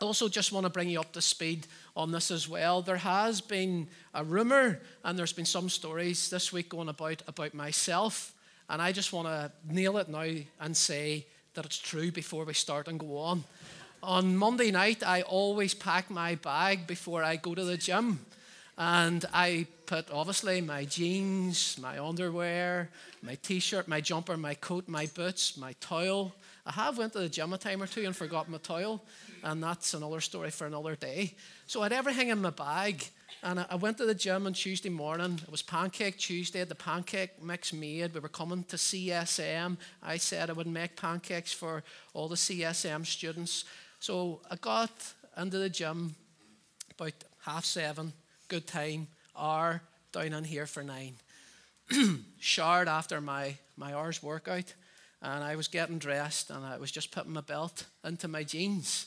I also just want to bring you up to speed on this as well. There has been a rumor and there's been some stories this week going about about myself, and I just want to nail it now and say that it's true before we start and go on. On Monday night, I always pack my bag before I go to the gym. And I put obviously my jeans, my underwear, my t-shirt, my jumper, my coat, my boots, my towel. I have went to the gym a time or two and forgot my towel, and that's another story for another day. So I had everything in my bag, and I went to the gym on Tuesday morning. It was Pancake Tuesday. The pancake mix made. We were coming to CSM. I said I would make pancakes for all the CSM students. So I got into the gym about half seven good time, hour down in here for nine. Showered after my, my hour's workout, and I was getting dressed, and I was just putting my belt into my jeans.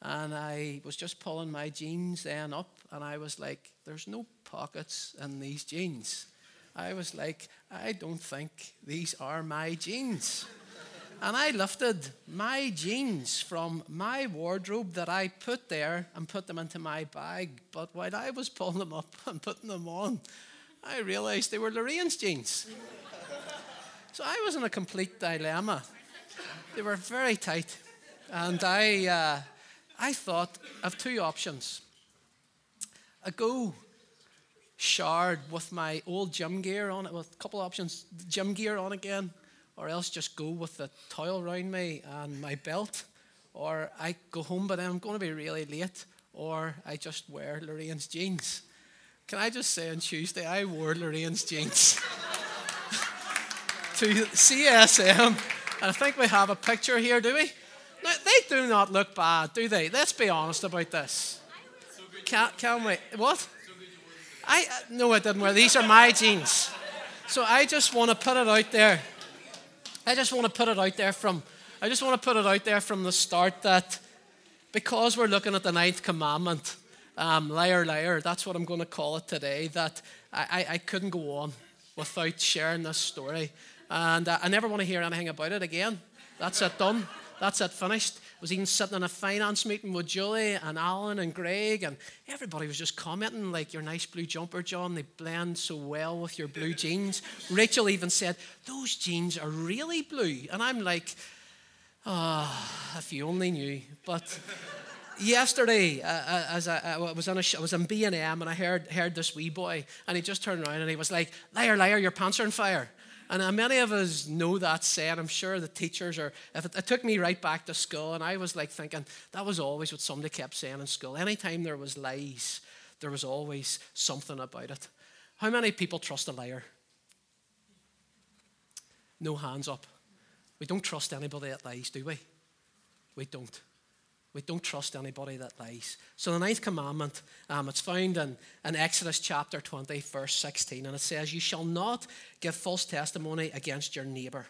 And I was just pulling my jeans then up, and I was like, there's no pockets in these jeans. I was like, I don't think these are my jeans. And I lifted my jeans from my wardrobe that I put there and put them into my bag. But while I was pulling them up and putting them on, I realized they were Lorraine's jeans. So I was in a complete dilemma. They were very tight. And I, uh, I thought of two options. I go shard with my old gym gear on it, with a couple of options, gym gear on again or else just go with the towel around me and my belt, or I go home, but I'm going to be really late, or I just wear Lorraine's jeans. Can I just say on Tuesday, I wore Lorraine's jeans to CSM, I think we have a picture here, do we? Now, they do not look bad, do they? Let's be honest about this. Can, can we? What? I no, I didn't wear. These are my jeans. So I just want to put it out there. I just want to put it out there from I just want to put it out there from the start that because we're looking at the ninth commandment, um, liar, liar, that's what I'm going to call it today, that I, I, I couldn't go on without sharing this story. And uh, I never want to hear anything about it again. That's it done. That's it finished I was even sitting in a finance meeting with Julie and Alan and Greg, and everybody was just commenting, like, your nice blue jumper, John, they blend so well with your blue jeans. Rachel even said, Those jeans are really blue. And I'm like, Ah, oh, if you only knew. But yesterday, uh, uh as I, I, was on a, I was in B and M, and I heard heard this wee boy, and he just turned around and he was like, "Liar, liar, your pants are on fire." And uh, many of us know that saying. I'm sure the teachers are. If it, it, took me right back to school, and I was like thinking that was always what somebody kept saying in school. Anytime there was lies, there was always something about it. How many people trust a liar? No hands up. We don't trust anybody that lies, do we? We don't. We don't trust anybody that lies. So the ninth commandment, um, it's found in, in Exodus chapter 20, verse 16, and it says, You shall not give false testimony against your neighbor.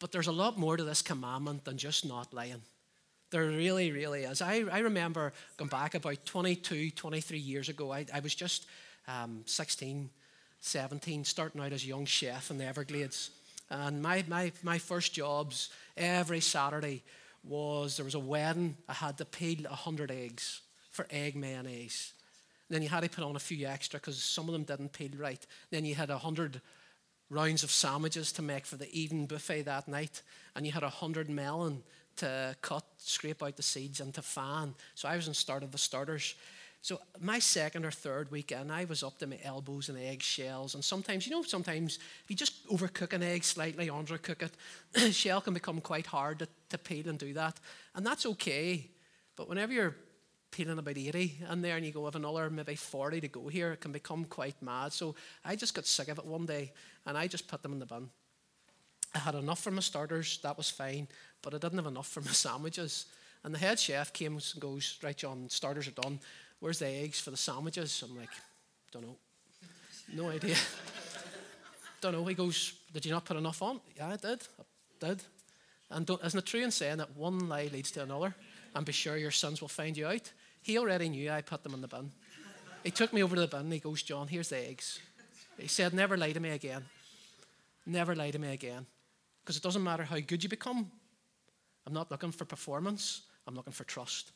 But there's a lot more to this commandment than just not lying. There really, really is. I, I remember going back about 22, 23 years ago. I, I was just um, 16, 17, starting out as a young chef in the Everglades. And my, my, my first jobs every Saturday was there was a wedding. I had to peel 100 eggs for egg mayonnaise. And then you had to put on a few extra because some of them didn't peel right. Then you had 100 rounds of sandwiches to make for the evening buffet that night. And you had 100 melon to cut, scrape out the seeds, and to fan. So I was in start of the starters. So my second or third weekend, I was up to my elbows in eggshells. And sometimes, you know, sometimes if you just overcook an egg slightly, undercook it, shell can become quite hard to, to peel and do that. And that's okay. But whenever you're peeling about 80 in there and you go have another maybe 40 to go here, it can become quite mad. So I just got sick of it one day and I just put them in the bin. I had enough for my starters, that was fine, but I didn't have enough for my sandwiches. And the head chef came and goes, Right, John, starters are done. Where's the eggs for the sandwiches? I'm like, Don't know. No idea. Don't know. He goes, Did you not put enough on? Yeah, I did. I did. And isn't it true in saying that one lie leads to another? And be sure your sons will find you out. He already knew I put them in the bin. He took me over to the bin and he goes, John, here's the eggs. He said, Never lie to me again. Never lie to me again. Because it doesn't matter how good you become. I'm not looking for performance. I'm looking for trust.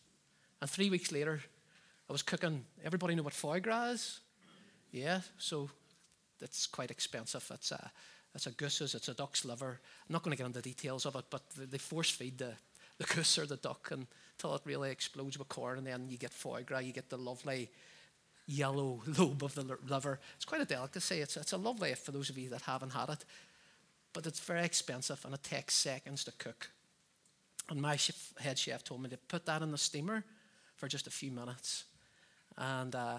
And three weeks later, I was cooking. Everybody know what foie gras is? Yeah, so it's quite expensive. It's a, it's a goose's, it's a duck's liver. I'm not going to get into details of it, but they force feed the, the goose or the duck until it really explodes with corn, and then you get foie gras, you get the lovely yellow lobe of the liver. It's quite a delicacy. It's, it's a lovely for those of you that haven't had it, but it's very expensive and it takes seconds to cook. And my chef, head chef told me to put that in the steamer for just a few minutes. And uh,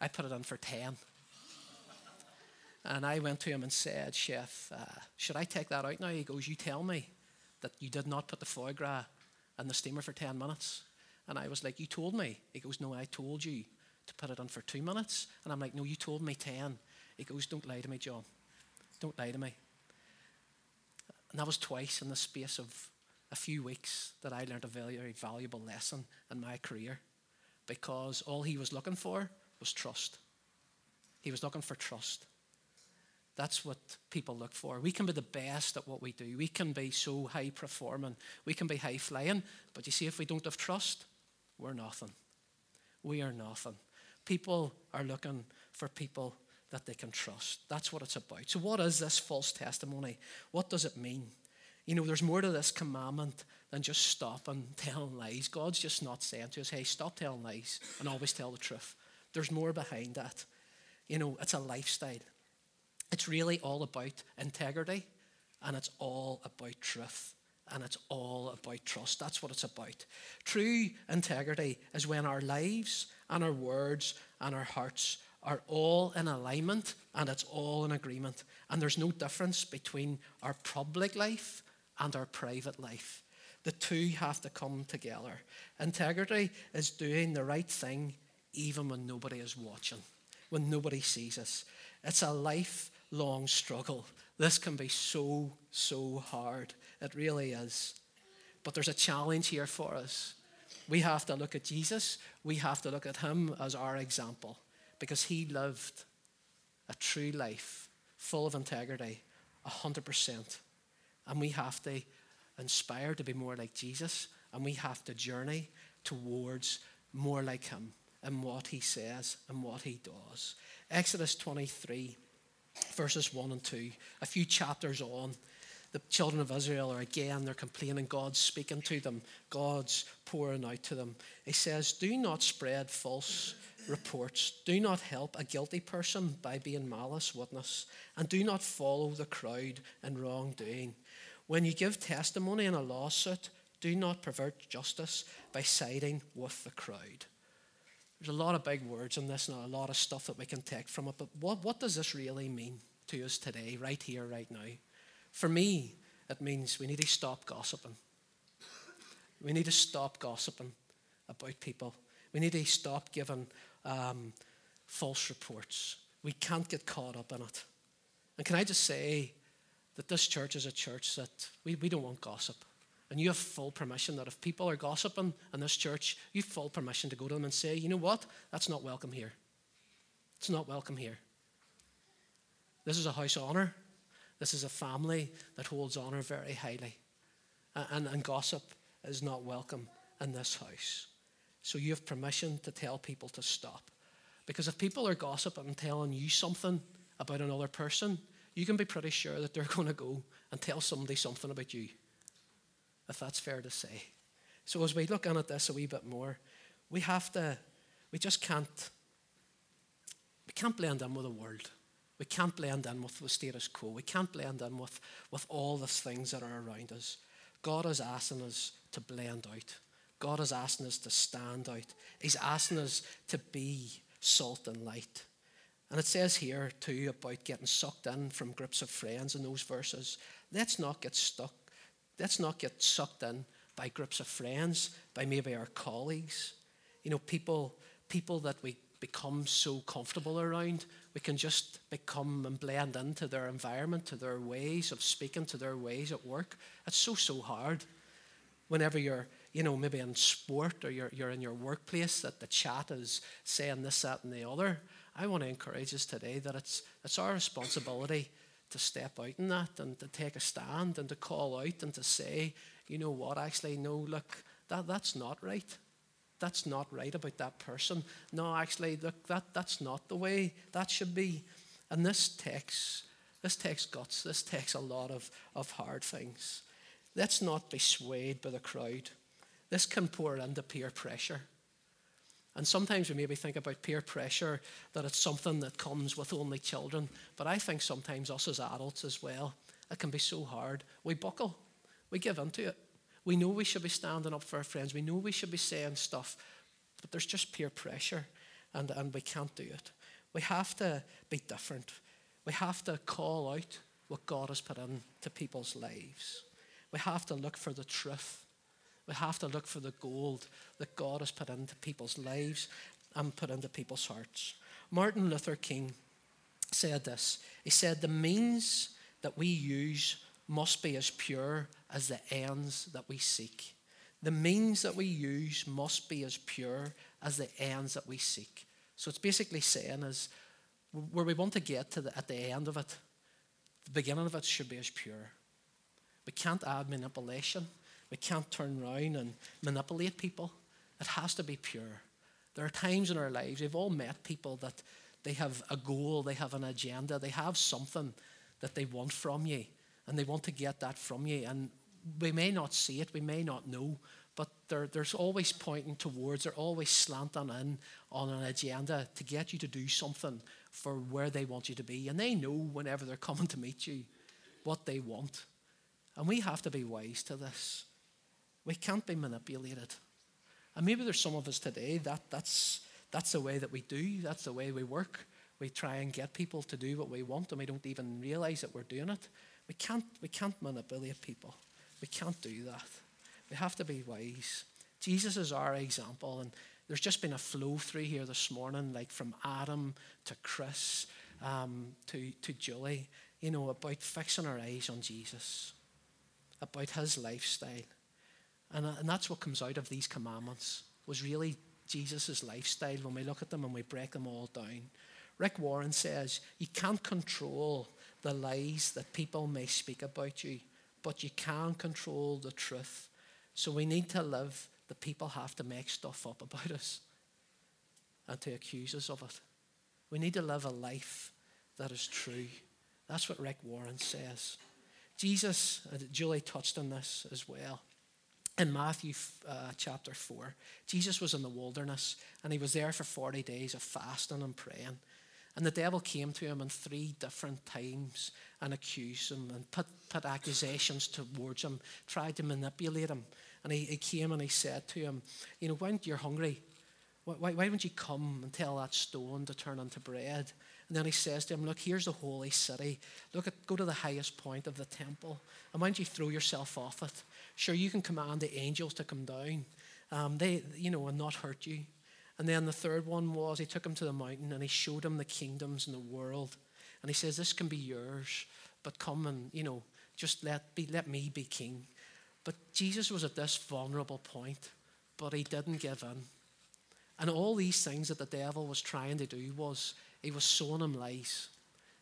I put it in for 10. And I went to him and said, Chef, uh, should I take that out now? He goes, You tell me that you did not put the foie gras in the steamer for 10 minutes. And I was like, You told me. He goes, No, I told you to put it on for two minutes. And I'm like, No, you told me 10. He goes, Don't lie to me, John. Don't lie to me. And that was twice in the space of a few weeks that I learned a very valuable lesson in my career because all he was looking for was trust. He was looking for trust. That's what people look for. We can be the best at what we do. We can be so high performing. We can be high flying. But you see, if we don't have trust, we're nothing. We are nothing. People are looking for people that they can trust. That's what it's about. So, what is this false testimony? What does it mean? You know, there's more to this commandment than just stopping telling lies. God's just not saying to us, hey, stop telling lies and always tell the truth. There's more behind that. You know, it's a lifestyle. It's really all about integrity and it's all about truth and it's all about trust. That's what it's about. True integrity is when our lives and our words and our hearts are all in alignment and it's all in agreement. And there's no difference between our public life and our private life. The two have to come together. Integrity is doing the right thing even when nobody is watching, when nobody sees us. It's a lifelong struggle. This can be so, so hard. It really is. But there's a challenge here for us. We have to look at Jesus, we have to look at him as our example because he lived a true life full of integrity, 100%. And we have to inspire to be more like Jesus, and we have to journey towards more like him and what he says and what he does. Exodus 23, verses 1 and 2, a few chapters on. The children of Israel are again, they're complaining. God's speaking to them, God's pouring out to them. He says, Do not spread false reports. Do not help a guilty person by being malice witness, and do not follow the crowd in wrongdoing. When you give testimony in a lawsuit, do not pervert justice by siding with the crowd. There's a lot of big words in this and a lot of stuff that we can take from it, but what, what does this really mean to us today, right here, right now? For me, it means we need to stop gossiping. We need to stop gossiping about people. We need to stop giving um, false reports. We can't get caught up in it. And can I just say that this church is a church that we, we don't want gossip. And you have full permission that if people are gossiping in this church, you have full permission to go to them and say, you know what? That's not welcome here. It's not welcome here. This is a house of honor. This is a family that holds honor very highly. And, and gossip is not welcome in this house. So you have permission to tell people to stop. Because if people are gossiping and telling you something about another person, you can be pretty sure that they're going to go and tell somebody something about you, if that's fair to say. So as we look in at this a wee bit more, we have to, we just can't, we can't blend in with the world. We can't blend in with the status quo. We can't blend in with, with all the things that are around us. God is asking us to blend out. God is asking us to stand out. He's asking us to be salt and light. And it says here too about getting sucked in from groups of friends in those verses. Let's not get stuck. Let's not get sucked in by groups of friends, by maybe our colleagues. You know, people, people that we become so comfortable around, we can just become and blend into their environment, to their ways of speaking, to their ways at work. It's so, so hard. Whenever you're you know, maybe in sport or you're, you're in your workplace that the chat is saying this, that, and the other. I want to encourage us today that it's, it's our responsibility to step out in that and to take a stand and to call out and to say, you know what, actually, no, look, that, that's not right. That's not right about that person. No, actually, look, that, that's not the way that should be. And this takes, this takes guts. This takes a lot of, of hard things. Let's not be swayed by the crowd. This can pour into peer pressure. And sometimes we maybe think about peer pressure that it's something that comes with only children. But I think sometimes us as adults as well, it can be so hard. We buckle, we give into it. We know we should be standing up for our friends. We know we should be saying stuff. But there's just peer pressure, and, and we can't do it. We have to be different. We have to call out what God has put into people's lives. We have to look for the truth. We have to look for the gold that God has put into people's lives and put into people's hearts. Martin Luther King said this He said, The means that we use must be as pure as the ends that we seek. The means that we use must be as pure as the ends that we seek. So it's basically saying is where we want to get to the, at the end of it, the beginning of it should be as pure. We can't add manipulation. We can't turn around and manipulate people. It has to be pure. There are times in our lives, we've all met people that they have a goal, they have an agenda, they have something that they want from you, and they want to get that from you. And we may not see it, we may not know, but there's always pointing towards, they're always slanting in on an agenda to get you to do something for where they want you to be. And they know whenever they're coming to meet you what they want. And we have to be wise to this. We can't be manipulated. And maybe there's some of us today that that's, that's the way that we do, that's the way we work. We try and get people to do what we want, and we don't even realize that we're doing it. We can't, we can't manipulate people. We can't do that. We have to be wise. Jesus is our example, and there's just been a flow through here this morning, like from Adam to Chris um, to, to Julie, you know, about fixing our eyes on Jesus, about his lifestyle. And, uh, and that's what comes out of these commandments, was really Jesus' lifestyle when we look at them and we break them all down. Rick Warren says, You can't control the lies that people may speak about you, but you can control the truth. So we need to live, the people have to make stuff up about us and to accuse us of it. We need to live a life that is true. That's what Rick Warren says. Jesus, and Julie touched on this as well. In Matthew uh, chapter 4, Jesus was in the wilderness and he was there for 40 days of fasting and praying. And the devil came to him in three different times and accused him and put, put accusations towards him, tried to manipulate him. And he, he came and he said to him, You know, when you're hungry, why, why don't you come and tell that stone to turn into bread? And then he says to him, Look, here's the holy city. Look, at, go to the highest point of the temple. And why don't you throw yourself off it? Sure, you can command the angels to come down, um, they, you know, and not hurt you. And then the third one was he took him to the mountain and he showed him the kingdoms in the world. And he says, This can be yours, but come and, you know, just let, be, let me be king. But Jesus was at this vulnerable point, but he didn't give in. And all these things that the devil was trying to do was he was sowing him lies.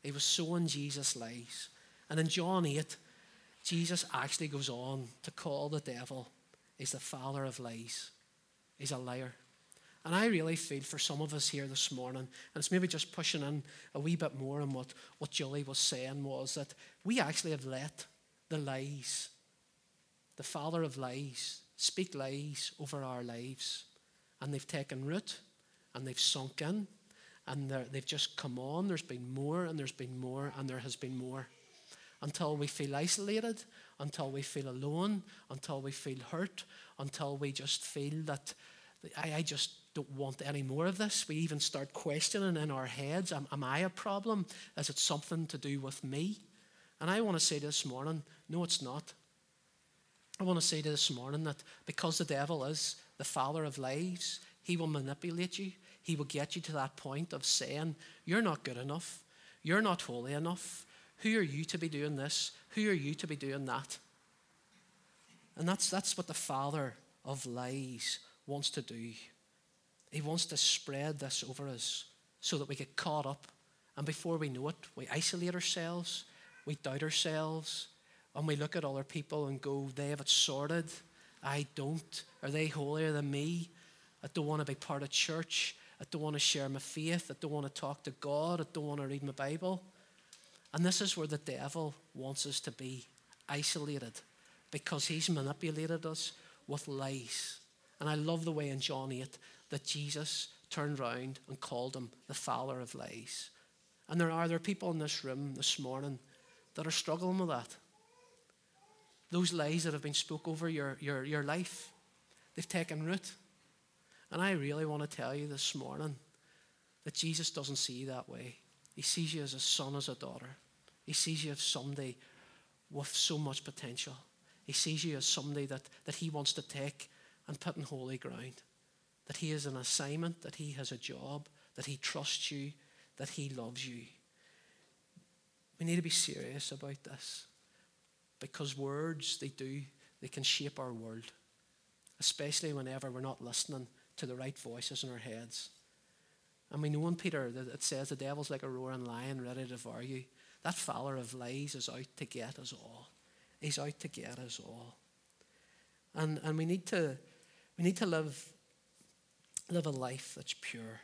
He was sowing Jesus lies. And in John 8, Jesus actually goes on to call the devil is the father of lies. He's a liar. And I really feel for some of us here this morning, and it's maybe just pushing in a wee bit more on what, what Julie was saying, was that we actually have let the lies, the father of lies, speak lies over our lives. And they've taken root and they've sunk in and they've just come on. There's been more and there's been more and there has been more. Until we feel isolated, until we feel alone, until we feel hurt, until we just feel that I, I just don't want any more of this. We even start questioning in our heads am, am I a problem? Is it something to do with me? And I want to say this morning no, it's not. I want to say this morning that because the devil is the father of lies, he will manipulate you. He will get you to that point of saying, You're not good enough. You're not holy enough. Who are you to be doing this? Who are you to be doing that? And that's, that's what the father of lies wants to do. He wants to spread this over us so that we get caught up. And before we know it, we isolate ourselves, we doubt ourselves, and we look at other people and go, they have it sorted, I don't. Are they holier than me? I don't want to be part of church. I don't want to share my faith. I don't want to talk to God. I don't want to read my Bible. And this is where the devil wants us to be isolated because he's manipulated us with lies. And I love the way in John 8 that Jesus turned round and called him the father of lies. And there are there are people in this room this morning that are struggling with that. Those lies that have been spoke over your, your, your life, they've taken root. And I really want to tell you this morning that Jesus doesn't see you that way. He sees you as a son, as a daughter. He sees you as somebody with so much potential. He sees you as somebody that, that he wants to take and put in holy ground. That he has an assignment, that he has a job, that he trusts you, that he loves you. We need to be serious about this because words, they do, they can shape our world, especially whenever we're not listening to the right voices in our heads. And we know in Peter that it says the devil's like a roaring lion ready to devour you. That father of lies is out to get us all. He's out to get us all. And, and we need to we need to live, live a life that's pure.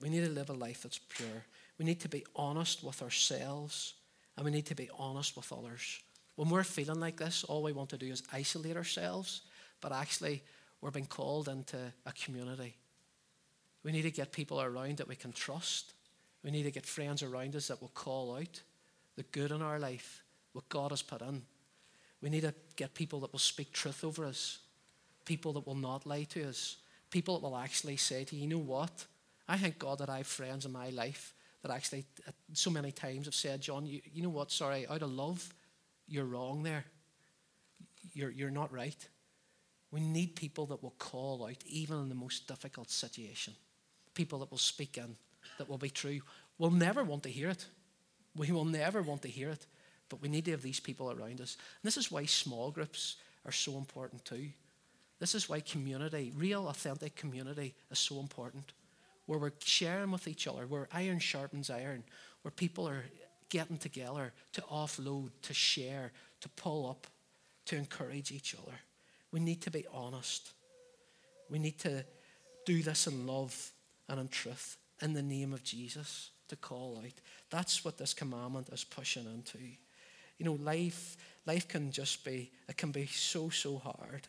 We need to live a life that's pure. We need to be honest with ourselves and we need to be honest with others. When we're feeling like this, all we want to do is isolate ourselves, but actually, we're being called into a community. We need to get people around that we can trust. We need to get friends around us that will call out the good in our life, what God has put in. We need to get people that will speak truth over us, people that will not lie to us, people that will actually say to you, you know what? I thank God that I have friends in my life that actually so many times have said, John, you, you know what? Sorry, out of love, you're wrong there. You're, you're not right. We need people that will call out, even in the most difficult situation. People that will speak in, that will be true. We'll never want to hear it. We will never want to hear it. But we need to have these people around us. And this is why small groups are so important too. This is why community, real, authentic community, is so important. Where we're sharing with each other, where iron sharpens iron, where people are getting together to offload, to share, to pull up, to encourage each other. We need to be honest. We need to do this in love and in truth in the name of Jesus to call out. That's what this commandment is pushing into. You know, life, life can just be, it can be so, so hard.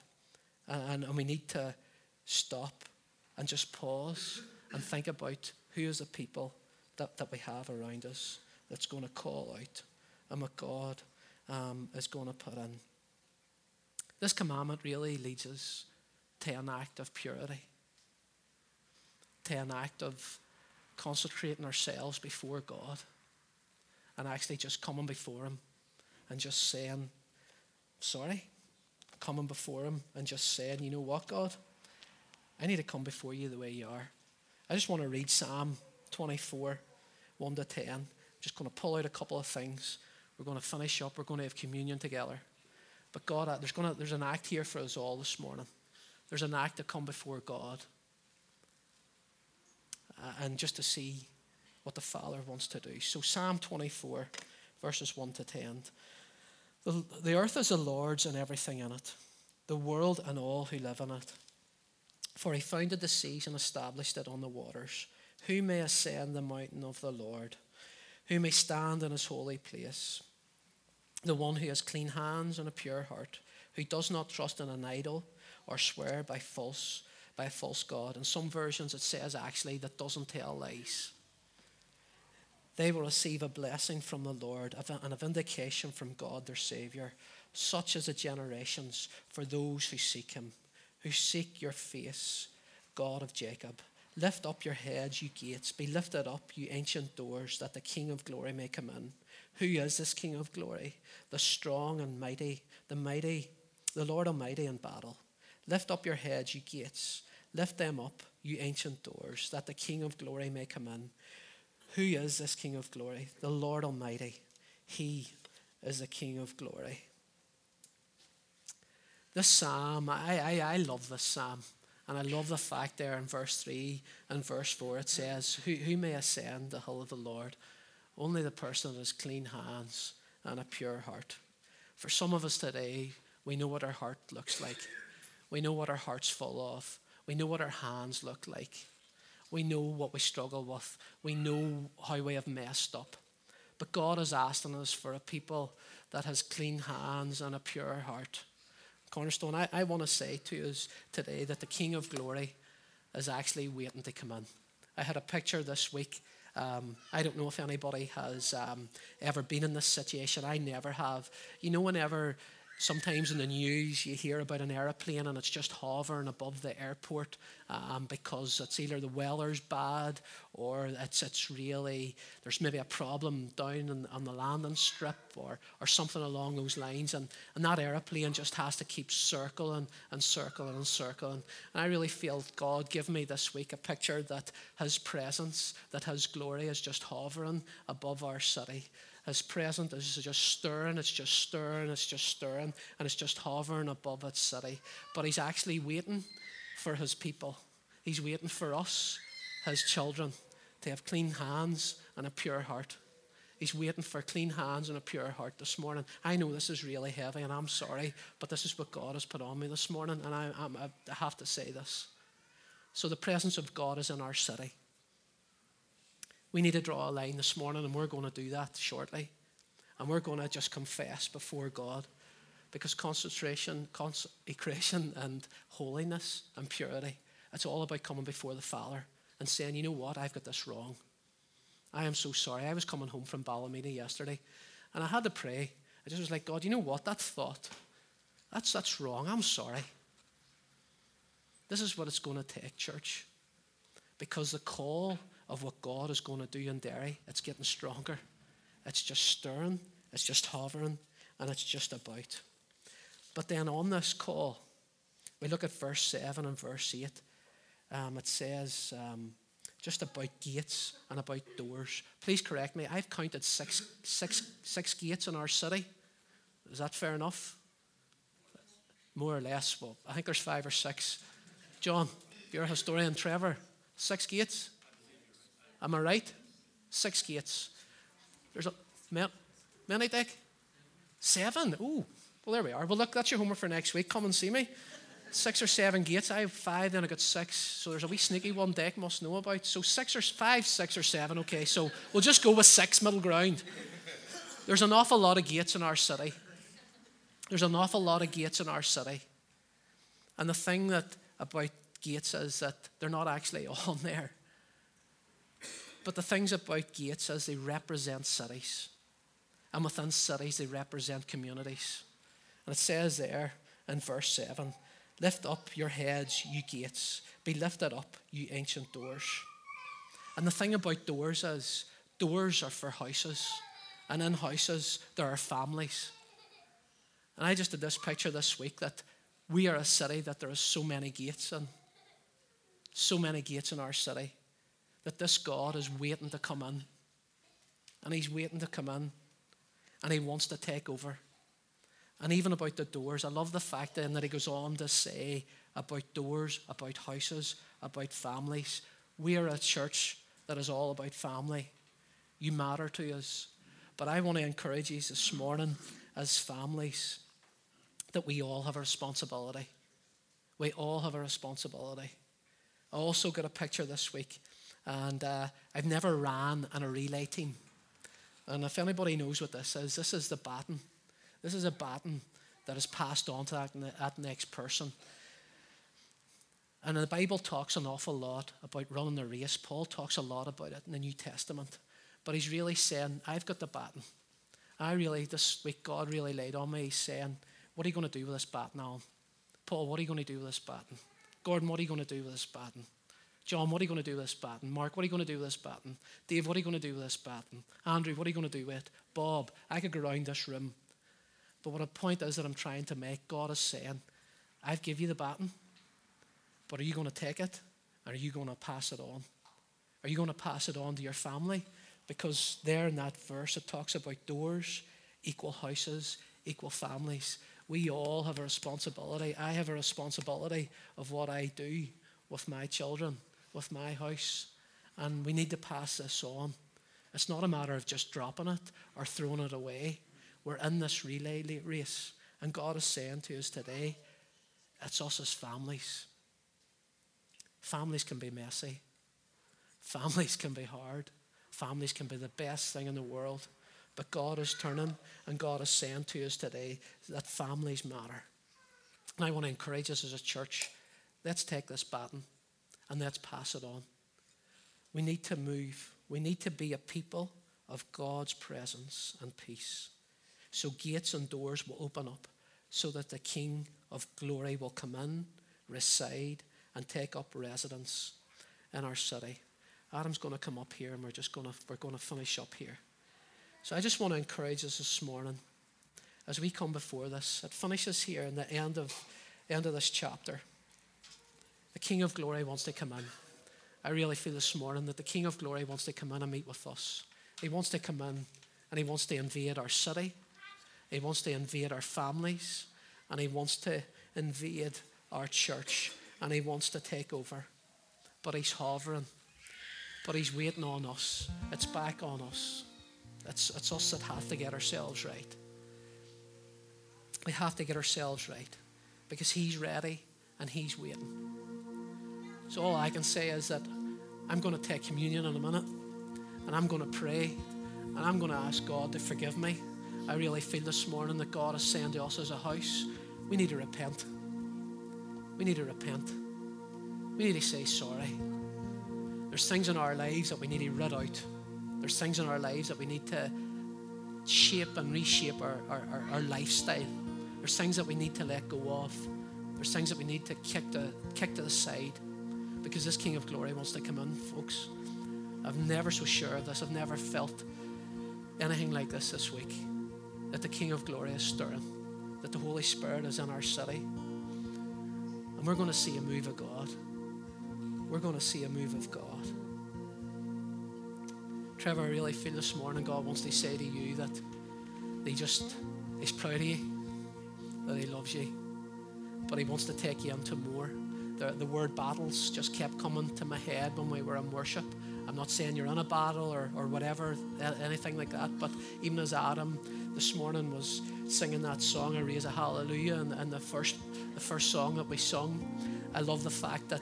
And, and we need to stop and just pause and think about who is the people that, that we have around us that's going to call out and what God um, is going to put in. This commandment really leads us to an act of purity, to an act of consecrating ourselves before God and actually just coming before Him and just saying, Sorry, coming before Him and just saying, You know what, God? I need to come before you the way you are. I just want to read Psalm 24, 1 to 10. Just going to pull out a couple of things. We're going to finish up. We're going to have communion together. But God, uh, there's, going to, there's an act here for us all this morning. There's an act to come before God and just to see what the Father wants to do. So, Psalm 24, verses 1 to 10. The, the earth is the Lord's and everything in it, the world and all who live in it. For he founded the seas and established it on the waters. Who may ascend the mountain of the Lord? Who may stand in his holy place? The one who has clean hands and a pure heart, who does not trust in an idol or swear by false by a false god. In some versions it says actually that doesn't tell lies. They will receive a blessing from the Lord and a vindication from God their Savior. Such as the generations for those who seek him, who seek your face, God of Jacob. Lift up your heads, you gates. Be lifted up, you ancient doors, that the King of glory may come in. Who is this King of glory? The strong and mighty, the mighty, the Lord Almighty in battle. Lift up your heads, you gates. Lift them up, you ancient doors, that the King of glory may come in. Who is this King of glory? The Lord Almighty. He is the King of glory. This psalm, I, I, I love this psalm. And I love the fact there in verse 3 and verse 4 it says, Who, who may ascend the hill of the Lord? Only the person that has clean hands and a pure heart. For some of us today, We know what our heart looks like. We know what our heart's full of. We know what our hands look like. We know what we struggle with. We know how we have messed up. But God is asking us for a people that has clean hands and a pure heart. Cornerstone, I, I want to say to us today that the King of Glory is actually waiting to come in. I had a picture this week. Um, I don't know if anybody has um, ever been in this situation. I never have. You know, whenever Sometimes in the news you hear about an aeroplane and it's just hovering above the airport um, because it's either the weather's bad or it's, it's really, there's maybe a problem down in, on the landing strip or, or something along those lines. And, and that aeroplane just has to keep circling and circling and circling. And I really feel God give me this week a picture that His presence, that His glory is just hovering above our city. His presence is just stirring, it's just stirring, it's just stirring, and it's just hovering above its city. But he's actually waiting for his people. He's waiting for us, his children, to have clean hands and a pure heart. He's waiting for clean hands and a pure heart this morning. I know this is really heavy, and I'm sorry, but this is what God has put on me this morning, and I, I have to say this. So, the presence of God is in our city. We need to draw a line this morning, and we're going to do that shortly. And we're going to just confess before God because concentration, consecration, and holiness and purity, it's all about coming before the Father and saying, you know what, I've got this wrong. I am so sorry. I was coming home from Ballymena yesterday and I had to pray. I just was like, God, you know what? That thought, that's, that's wrong. I'm sorry. This is what it's going to take, church. Because the call of what God is going to do in Derry. It's getting stronger. It's just stirring, it's just hovering, and it's just about. But then on this call, we look at verse 7 and verse 8. Um, it says um, just about gates and about doors. Please correct me. I've counted six, six, six gates in our city. Is that fair enough? More or less. Well, I think there's five or six. John, you're a historian. Trevor, six gates? Am I right? Six gates. There's a many Dick? Seven. Ooh. Well, there we are. Well, look, that's your homework for next week. Come and see me. Six or seven gates. I have five, then I got six. So there's a wee sneaky one Dick must know about. So six or five, six or seven. Okay, so we'll just go with six middle ground. There's an awful lot of gates in our city. There's an awful lot of gates in our city. And the thing that about gates is that they're not actually on there. But the things about gates is they represent cities. And within cities, they represent communities. And it says there in verse 7 Lift up your heads, you gates. Be lifted up, you ancient doors. And the thing about doors is, doors are for houses. And in houses, there are families. And I just did this picture this week that we are a city that there are so many gates in. So many gates in our city that this God is waiting to come in. And He's waiting to come in. And He wants to take over. And even about the doors, I love the fact then that He goes on to say about doors, about houses, about families. We are a church that is all about family. You matter to us. But I want to encourage you this morning as families that we all have a responsibility. We all have a responsibility. I also got a picture this week and uh, I've never ran in a relay team. And if anybody knows what this is, this is the baton. This is a baton that is passed on to that, that next person. And the Bible talks an awful lot about running the race. Paul talks a lot about it in the New Testament. But he's really saying, I've got the baton. I really, this week, God really laid on me. He's saying, What are you going to do with this baton, Alan? Paul, what are you going to do with this baton? Gordon, what are you going to do with this baton? John, what are you going to do with this baton? Mark, what are you going to do with this baton? Dave, what are you going to do with this baton? Andrew, what are you going to do with it? Bob, I could go around this room. But what a point is that I'm trying to make, God is saying, I've give you the baton, but are you going to take it? Are you going to pass it on? Are you going to pass it on to your family? Because there in that verse it talks about doors, equal houses, equal families. We all have a responsibility. I have a responsibility of what I do with my children with my house. And we need to pass this on. It's not a matter of just dropping it or throwing it away. We're in this relay race, And God is saying to us today, it's us as families. Families can be messy. Families can be hard. Families can be the best thing in the world. But God is turning and God is saying to us today that families matter. And I want to encourage us as a church let's take this baton and let's pass it on. We need to move. We need to be a people of God's presence and peace. So gates and doors will open up so that the King of glory will come in, reside, and take up residence in our city. Adam's going to come up here and we're just going to, we're going to finish up here. So I just want to encourage us this morning as we come before this. It finishes here in the end of, end of this chapter. The King of glory wants to come in. I really feel this morning that the King of glory wants to come in and meet with us. He wants to come in and he wants to invade our city. He wants to invade our families and he wants to invade our church and he wants to take over. But he's hovering. But he's waiting on us. It's back on us. It's, it's us that have to get ourselves right. We have to get ourselves right because he's ready and he's waiting. So all I can say is that I'm going to take communion in a minute and I'm going to pray and I'm going to ask God to forgive me. I really feel this morning that God is saying to us as a house, we need to repent. We need to repent. We need to say sorry. There's things in our lives that we need to rid out. There's things in our lives that we need to shape and reshape our, our, our, our lifestyle. There's things that we need to let go of. There's things that we need to kick to, kick to the side because this King of Glory wants to come in, folks. I've never so sure of this. I've never felt anything like this this week. That the King of Glory is stirring, that the Holy Spirit is in our city. And we're going to see a move of God. We're going to see a move of God. Trevor, I really feel this morning God wants to say to you that He just is proud of you, that He loves you, but He wants to take you into more the, the word battles just kept coming to my head when we were in worship. I'm not saying you're in a battle or, or whatever, anything like that, but even as Adam this morning was singing that song, I raise a hallelujah, and, and the, first, the first song that we sung, I love the fact that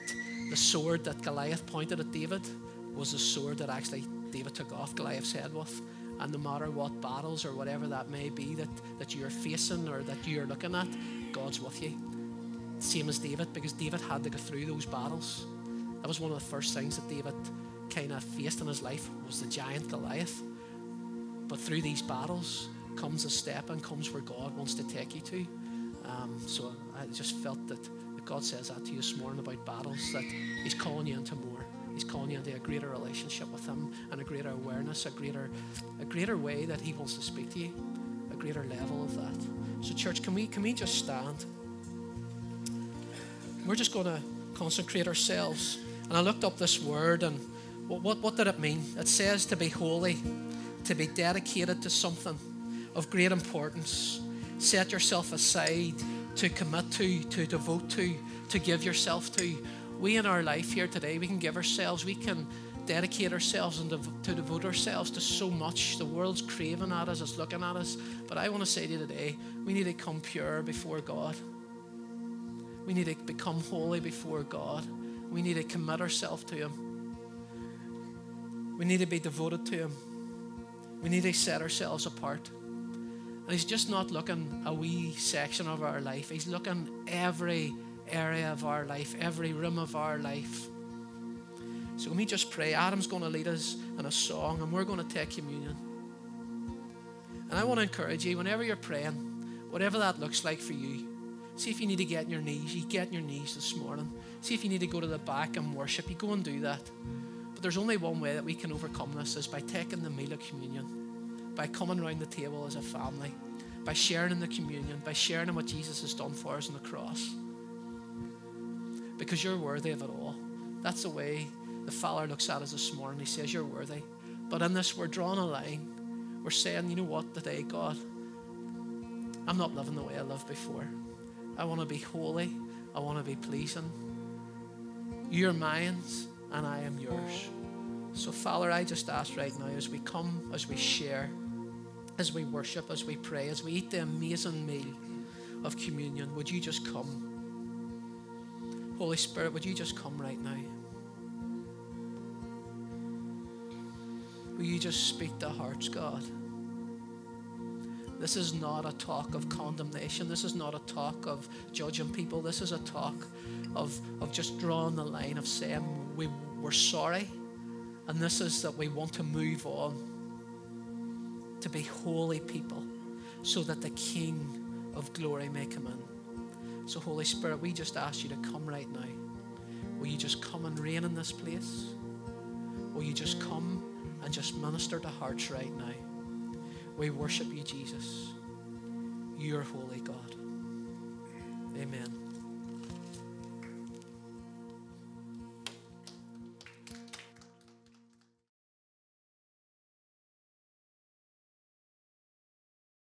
the sword that Goliath pointed at David was the sword that actually David took off Goliath's head with. And no matter what battles or whatever that may be that, that you're facing or that you're looking at, God's with you same as David, because David had to go through those battles. That was one of the first things that David kind of faced in his life was the giant Goliath. But through these battles comes a step and comes where God wants to take you to. Um, so I just felt that, that God says that to you this morning about battles, that He's calling you into more. He's calling you into a greater relationship with Him and a greater awareness, a greater, a greater way that He wants to speak to you, a greater level of that. So, church, can we can we just stand? We're just going to consecrate ourselves. And I looked up this word and what, what, what did it mean? It says to be holy, to be dedicated to something of great importance. Set yourself aside to commit to, to devote to, to give yourself to. We in our life here today, we can give ourselves, we can dedicate ourselves and to devote ourselves to so much. The world's craving at us, it's looking at us. But I want to say to you today, we need to come pure before God. We need to become holy before God. We need to commit ourselves to Him. We need to be devoted to Him. We need to set ourselves apart. And He's just not looking a wee section of our life, He's looking every area of our life, every room of our life. So let me just pray. Adam's going to lead us in a song, and we're going to take communion. And I want to encourage you, whenever you're praying, whatever that looks like for you, See if you need to get on your knees. You get on your knees this morning. See if you need to go to the back and worship. You go and do that. But there's only one way that we can overcome this is by taking the meal of communion, by coming around the table as a family, by sharing in the communion, by sharing in what Jesus has done for us on the cross. Because you're worthy of it all. That's the way the Father looks at us this morning. He says, You're worthy. But in this, we're drawing a line. We're saying, You know what, today, God, I'm not living the way I lived before. I want to be holy. I want to be pleasing. You're mine and I am yours. So, Father, I just ask right now as we come, as we share, as we worship, as we pray, as we eat the amazing meal of communion, would you just come? Holy Spirit, would you just come right now? Will you just speak to hearts, God? This is not a talk of condemnation. This is not a talk of judging people. This is a talk of, of just drawing the line of saying we, we're sorry. And this is that we want to move on to be holy people so that the King of glory may come in. So, Holy Spirit, we just ask you to come right now. Will you just come and reign in this place? Will you just come and just minister to hearts right now? We worship you, Jesus. You're holy God. Amen.